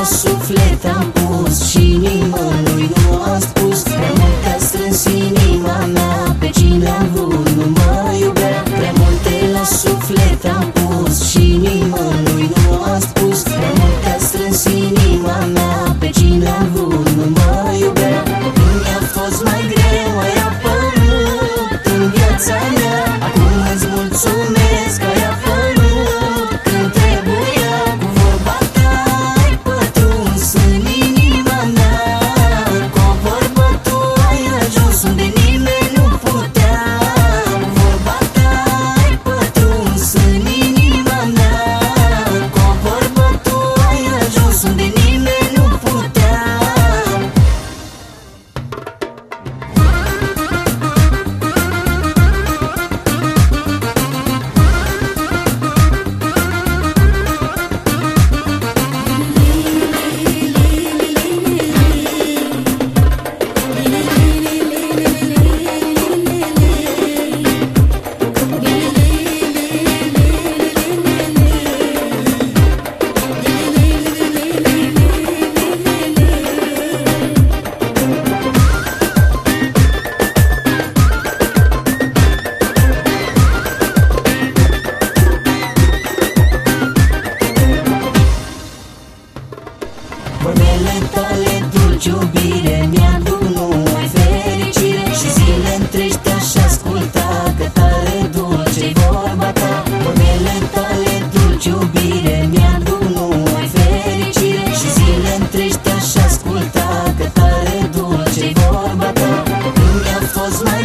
multe la suflet am pus Și zile tale dulci iubire Mi-aduc numai fericire. Și zile întregi te-aș asculta Că tare dulce-i vorba ta. Vorbele tale dulci iubire Mi-aduc numai fericire. Și zile întregi te-aș asculta Că tare dulce-i vorba ta. Când mi-a fost mai